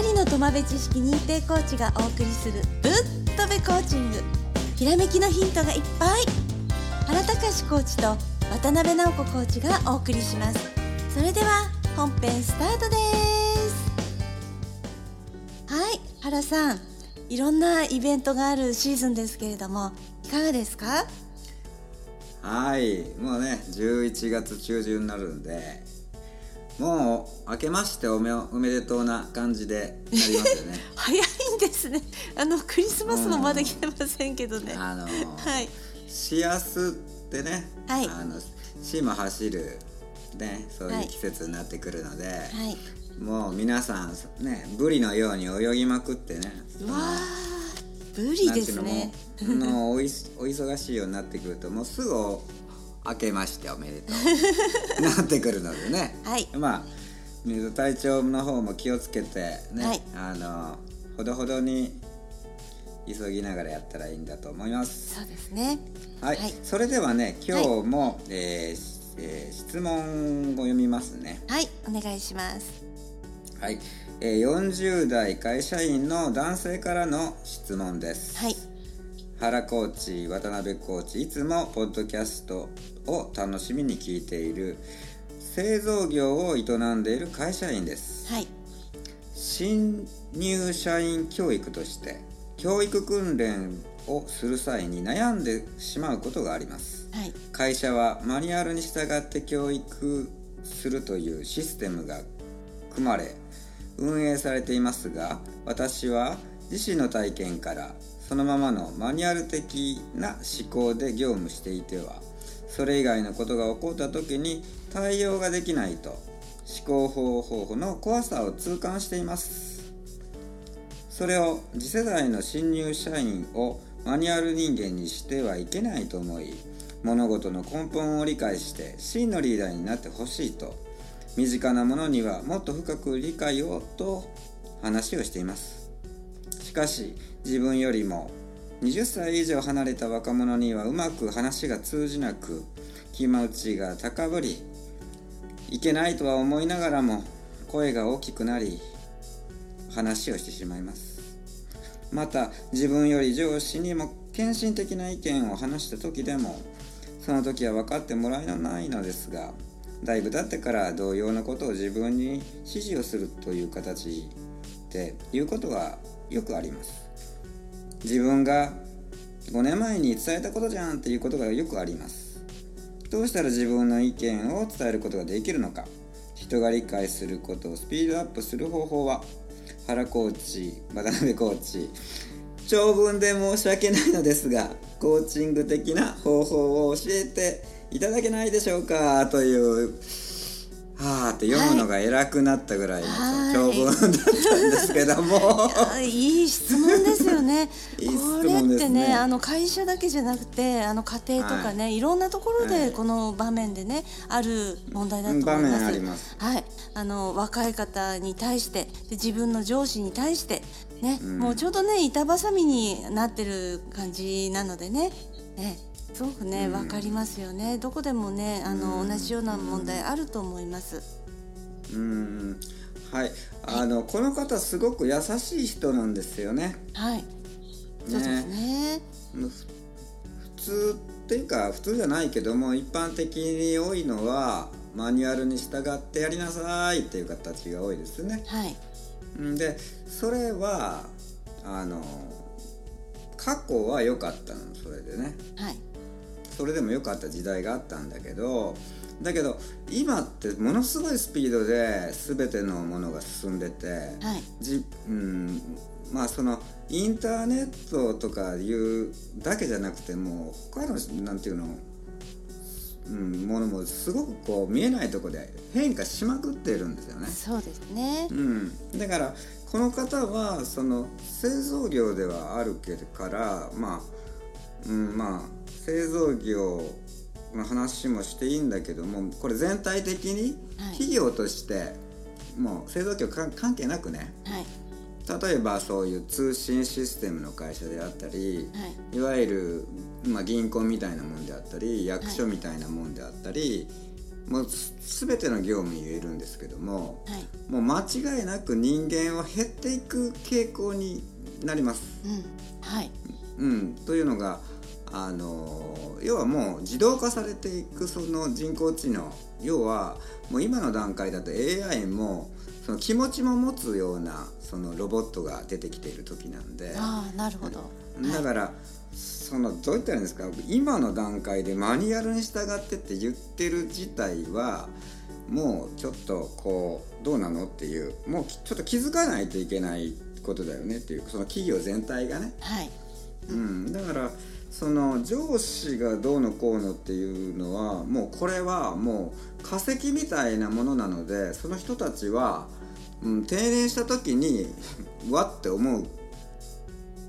人のトマベ知識認定コーチがお送りするぶっとべコーチング。ひらめきのヒントがいっぱい。原隆コーチと渡辺直子コーチがお送りします。それでは本編スタートです。はい原さん。いろんなイベントがあるシーズンですけれどもいかがですか？はいもうね11月中旬になるんでもう明けましておめおめでとうな感じでなりますよね。早いんですね。あのクリスマスもまだ来てませんけどね、あのはい。シアスってね、はい。あのシも走るねそういう季節になってくるので、はい。もう皆さんねブリのように泳ぎまくってねうわーブリですね。おいお忙しいようになってくるともうすぐお明けましておめでとう。なってくるのでね。はい。まあ水体調の方も気をつけてね、はい。あのほどほどに急ぎながらやったらいいんだと思います。そうですね。はい、はい。それではね今日も、えーしえー質問を読みますね。はい。お願いします。はい、えー、40代会社員の男性からの質問です。はい。原コーチ渡辺コーチいつもポッドキャストを楽しみに聞いている製造業を営んでいる会社員です。はい。新入社員教育として教育訓練をする際に悩んでしまうことがあります。はい。会社はマニュアルに従って教育するというシステムが組まれ運営されていますが私は自身の体験からそのままのマニュアル的な思考で業務していてはそれ以外のことが起こった時に対応ができないと思考方法の怖さを痛感しています。それを次世代の新入社員をマニュアル人間にしてはいけないと思い物事の根本を理解して真のリーダーになってほしいと身近なものにはもっと深く理解をと話をしています。しかし自分よりも20歳以上離れた若者にはうまく話が通じなく気持ちが高ぶりいけないとは思いながらも声が大きくなり話をしてしまいます。また自分より上司にも献身的な意見を話した時でもその時は分かってもらえないのですがだいぶ経ってから同様のことを自分に指示をするという形で言うことがよくあります。自分が5年前に伝えたことじゃんっていうことがよくあります。どうしたら自分の意見を伝えることができるのか。人が理解することをスピードアップする方法は。原コーチ渡辺コーチ。長文で申し訳ないのですがコーチング的な方法を教えていただけないでしょうか。というはあって読むのが偉くなったぐらいのはい。長文だったんですけども、あいい質問ですよね。いい質問これってねねあの会社だけじゃなくてあの家庭とかね、い、ろんなところはい。でこの場面でねある問題だと思います。ます。はい、あの若い方に対してで自分の上司に対してね、もうちょうどね板挟みになってる感じなのでね。ねすごくね、わかりますよね。どこでもね、あの、同じような問題あると思います。うんはいあのこの方すごく優しい人なんですよねはい。そうですね。ふ普通っていうか普通じゃないけども一般的に多いのはマニュアルに従ってやりなさいっていう形が多いですね。はい。うんでそれはあの過去は良かったのそれでねはい。それでも良かった時代があったんだけどだけど今ってものすごいスピードで全てのものが進んでて、はい。じうんまあそのインターネットとかいうだけじゃなくてもう他のなんていうの、うん、ものもすごくこう見えないところで変化しまくっているんですよね。そうですね。うん、だからこの方はその製造業ではあるけどからまあ、うん、まあ製造業の話もしていいんだけどもこれ全体的にはい。企業として、もう製造業か関係なくね。はい。例えばそういう通信システムの会社であったり、はい。いわゆる、まあ、銀行みたいなもんであったり役所みたいなもんであったり、もうす全ての業務に言えるんですけどもはい。もう間違いなく人間は減っていく傾向になります。うん。はい。うん、というのがあの要はもう自動化されていくその人工知能。要はもう今の段階だと AI もその気持ちも持つようなそのロボットが出てきている時なんで。ああなるほど。だから、そのどう言ったらいいんですか？今の段階でマニュアルに従ってって言ってる自体はもうちょっとこうどうなのっていう。もうきちょっと気づかないといけないことだよねっていう。その企業全体がね。はい。うん、だからその上司がどうのこうのっていうのはもうこれはもう化石みたいなものなのでその人たちは、うん、定年した時に わって思う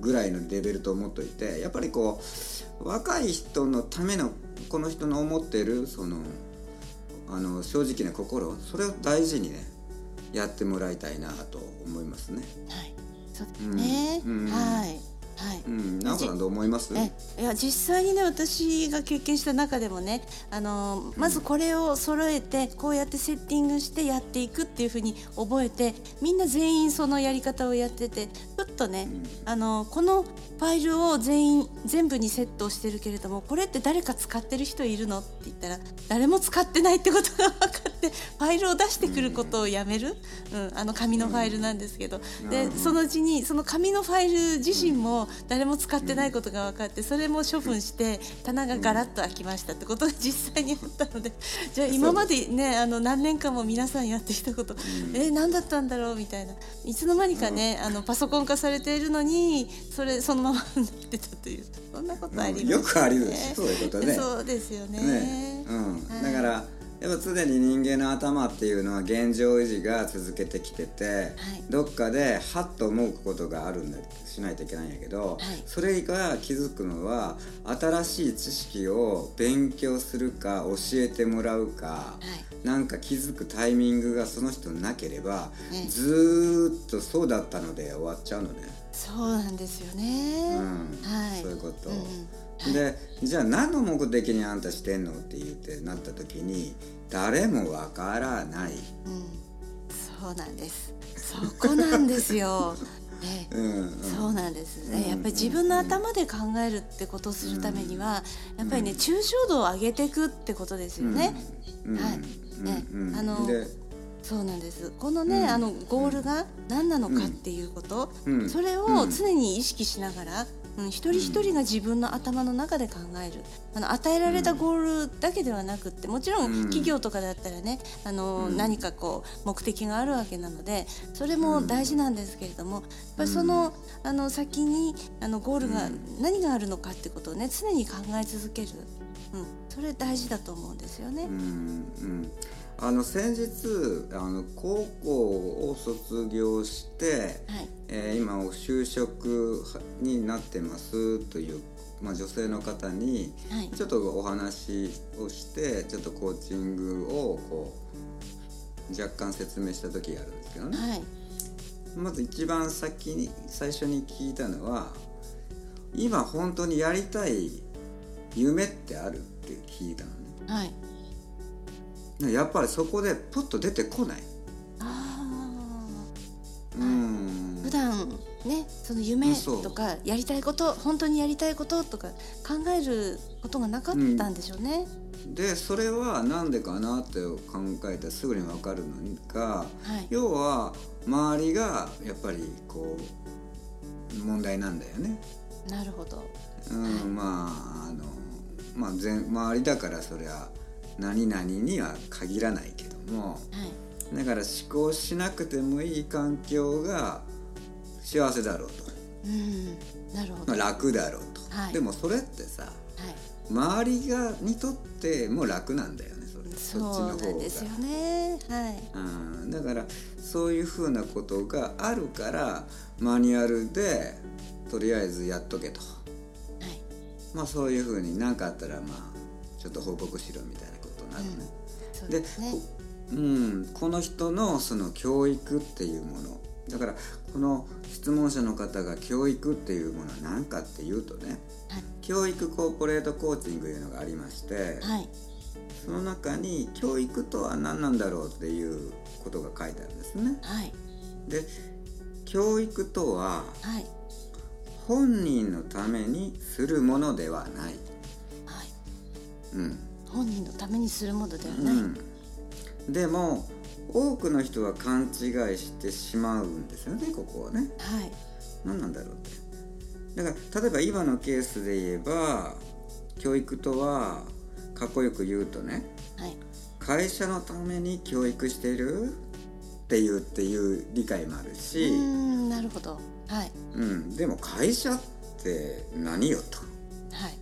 ぐらいのレベルと思っといてやっぱりこう若い人のためのこの人の思ってるそのあの正直な心それを大事にねやってもらいたいなと思いますね。はい。そうですね、うん。うん。はいはい、うん、直子さんどう思います？えいや実際にね私が経験した中でもねあのまずこれを揃えてこうやってセッティングしてやっていくっていうふうに覚えてみんな全員そのやり方をやっててちょっとね、あのこのファイルを全員全部にセットをしてるけれどもこれって誰か使ってる人いるのって言ったら誰も使ってないってことが分かってファイルを出してくることをやめる、うん、あの紙のファイルなんですけど、でうんそのうちにその紙のファイル自身も誰も使ってないことが分かってそれも処分して棚がガラッと空きましたってことが実際にあったのでじゃあ今までねあの何年間も皆さんやってきたこと、え何だったんだろうみたいな。いつの間にかね、あのパソコン化されているのにそれそのままになってたという。そんなことありますね。よくあります。そういうことね。そうですよね。ね、うん、はい。だからやっぱ常に人間の頭っていうのは現状維持が続けてきてて、どっかでハッと思うことがあるんだしないといけないんやけど、はい。それが気づくのは新しい知識を勉強するか教えてもらうか、はい。なんか気づくタイミングがその人なければ、ねずーっとそうだったので終わっちゃうのね。そうなんですよね。うん。はい。そういうこと。んんでじゃあ何の目的にあんたしてんのって言ってなった時に誰もわからない、うん、そうなんです。そこなんですよ。え えうんうん。そうなんですね、うんやっぱり自分の頭で考えるってことをするためには、やっぱりね抽象度を上げていくってことですよね。うん。はい。うんね。うんあのでそうなんです。このね、うん。あのゴールが何なのかっていうこと、うん。それを常に意識しながら、うん、一人一人が自分の頭の中で考える。あの与えられたゴールだけではなくってもちろんうん。企業とかだったらねあの、うん。何かこう目的があるわけなのでそれも大事なんですけれども、やっぱりそのあの先にあのゴールが何があるのかってことをね常に考え続ける、うん、それ大事だと思うんですよね。うん。うんあの先日あの高校を卒業して、はい。えー今就職になってますという、まあ、女性の方にはい。ちょっとお話をしてちょっとコーチングをこう若干説明した時があるんですけどね、はい。まず一番先に最初に聞いたのは今本当にやりたい夢ってあるって聞いたのね。はい。ねやっぱりそこでポッと出てこない。うん。普段ねその夢とかやりたいこと本当にやりたいこととか考えることがなかったんでしょうね。でそれは何でかなって考えたらすぐに分かるのがはい。要は周りがやっぱりこう問題なんだよね。なるほど。うん、まああのまあ全周りだからそりゃ何々には限らないけどもはい。だから思考しなくてもいい環境が幸せだろうと、うんなるほど。楽だろうと、はい。でもそれってさ周りがにとっても楽なんだよねそれ。そうなんですよね。はい。うん、だからそういうふうなことがあるからマニュアルでとりあえずやっとけと。はい。まあそういうふうに何かあったらまあちょっと報告しろみたいななるね。そうでですね。こ。うん、この人のその教育っていうもの。だからこの質問者の方が教育っていうものは何かっていうとねはい。教育コーポレートコーチングいうのがありましてはい。その中に教育とは何なんだろうっていうことが書いてあるんですね。はい。で教育とははい。本人のためにするものではない。うん本人のためにするものではない、うん、でも多くの人は勘違いしてしまうんですよね。ここはね。はい。何なんだろうって。だから例えば今のケースで言えば教育とはかっこよく言うとねはい。会社のために教育しているっていうっていう理解もあるうし、なるほど。はい。うん、でも会社って何よと。はい。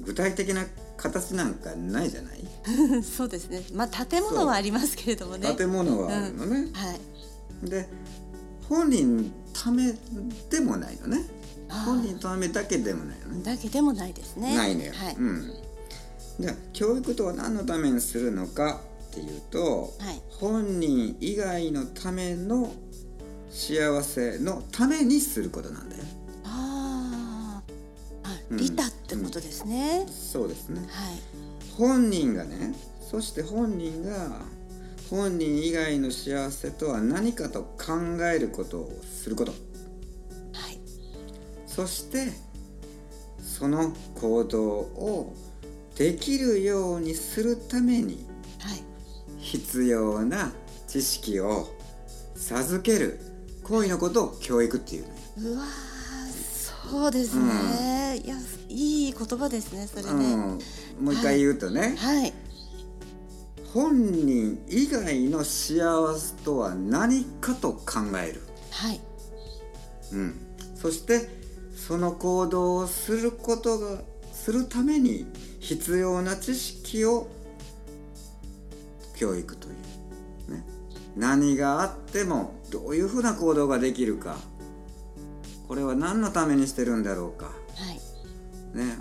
具体的な形なんかないじゃない？そうですね。まあ建物はありますけれどもね。建物はあるのね、はい。で本人のためでもないのね。本人のためだけでもないのね。だけでもないですね。ないのよ、はい。うん、じゃあ教育とは何のためにするのかっていうと、はい。本人以外のための幸せのためにすることなんだよ。ああ、はい。うん。利他ことですね。そうですねはい。本人がねそして本人が本人以外の幸せとは何かと考えることをすることはい。そしてその行動をできるようにするためにはい。必要な知識を授ける行為のことを教育っていうのよ。うわーそうですね。いやいい言葉ですねそれね。うん、もう一回言うとね、はい。本人以外の幸せとは何かと考える、はい。うん、そしてその行動をすることがするために必要な知識を教育という、ね、何があってもどういうふうな行動ができるかこれは何のためにしてるんだろうか？はい。ね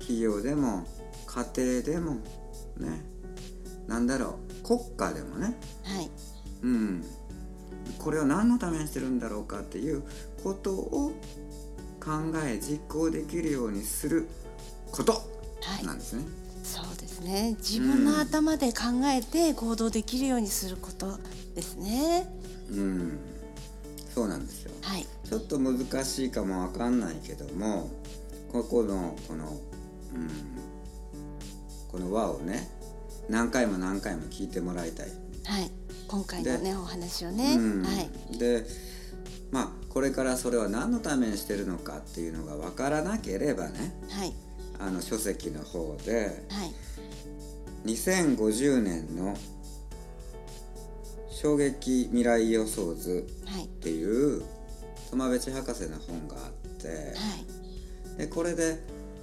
企業でも家庭でもねなんだろう？国家でもねはい。うんこれを何のためにしてるんだろうかっていうことを考え実行できるようにすることはいなんですね。そうですね。自分の頭で考えて行動できるようにすることですね。うん、そうなんですよ。はい。ちょっと難しいかもわかんないけどもここのこの、うん、この輪をね何回も何回も聞いてもらいたい。はい。今回のねお話をね。うんはい。でまあこれからそれは何のためにしてるのかっていうのが分からなければねはい。あの書籍の方ではい。2050年の衝撃未来予想図はい。っていう苫部地博士の本があってはい。でこれで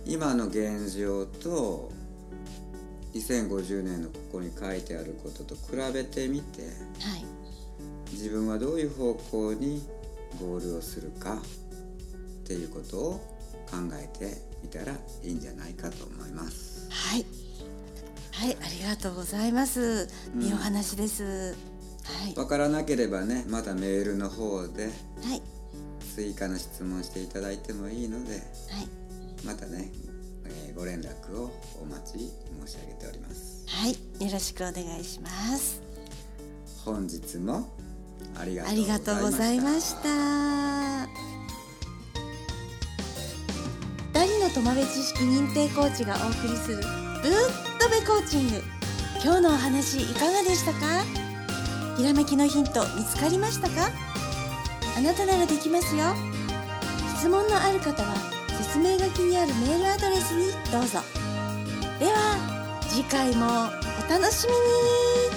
今の現状と2050年のここに書いてあることと比べてみてはい。自分はどういう方向にゴールをするかっていうことを考えてみたらいいんじゃないかと思います。はい。はい、ありがとうございます。いいお話です。はい。わからなければねまたメールの方ではい。追加の質問していただいてもいいのではい。またね、えーご連絡をお待ち申し上げております。はい。よろしくお願いします。本日もありがとうございました。二人の友部知識認定コーチがお送りするぶっとべコーチング。今日のお話いかがでしたか？ひらめきのヒント見つかりましたか？あなたならできますよ。質問のある方は説明書きにあるメールアドレスにどうぞ。では次回もお楽しみに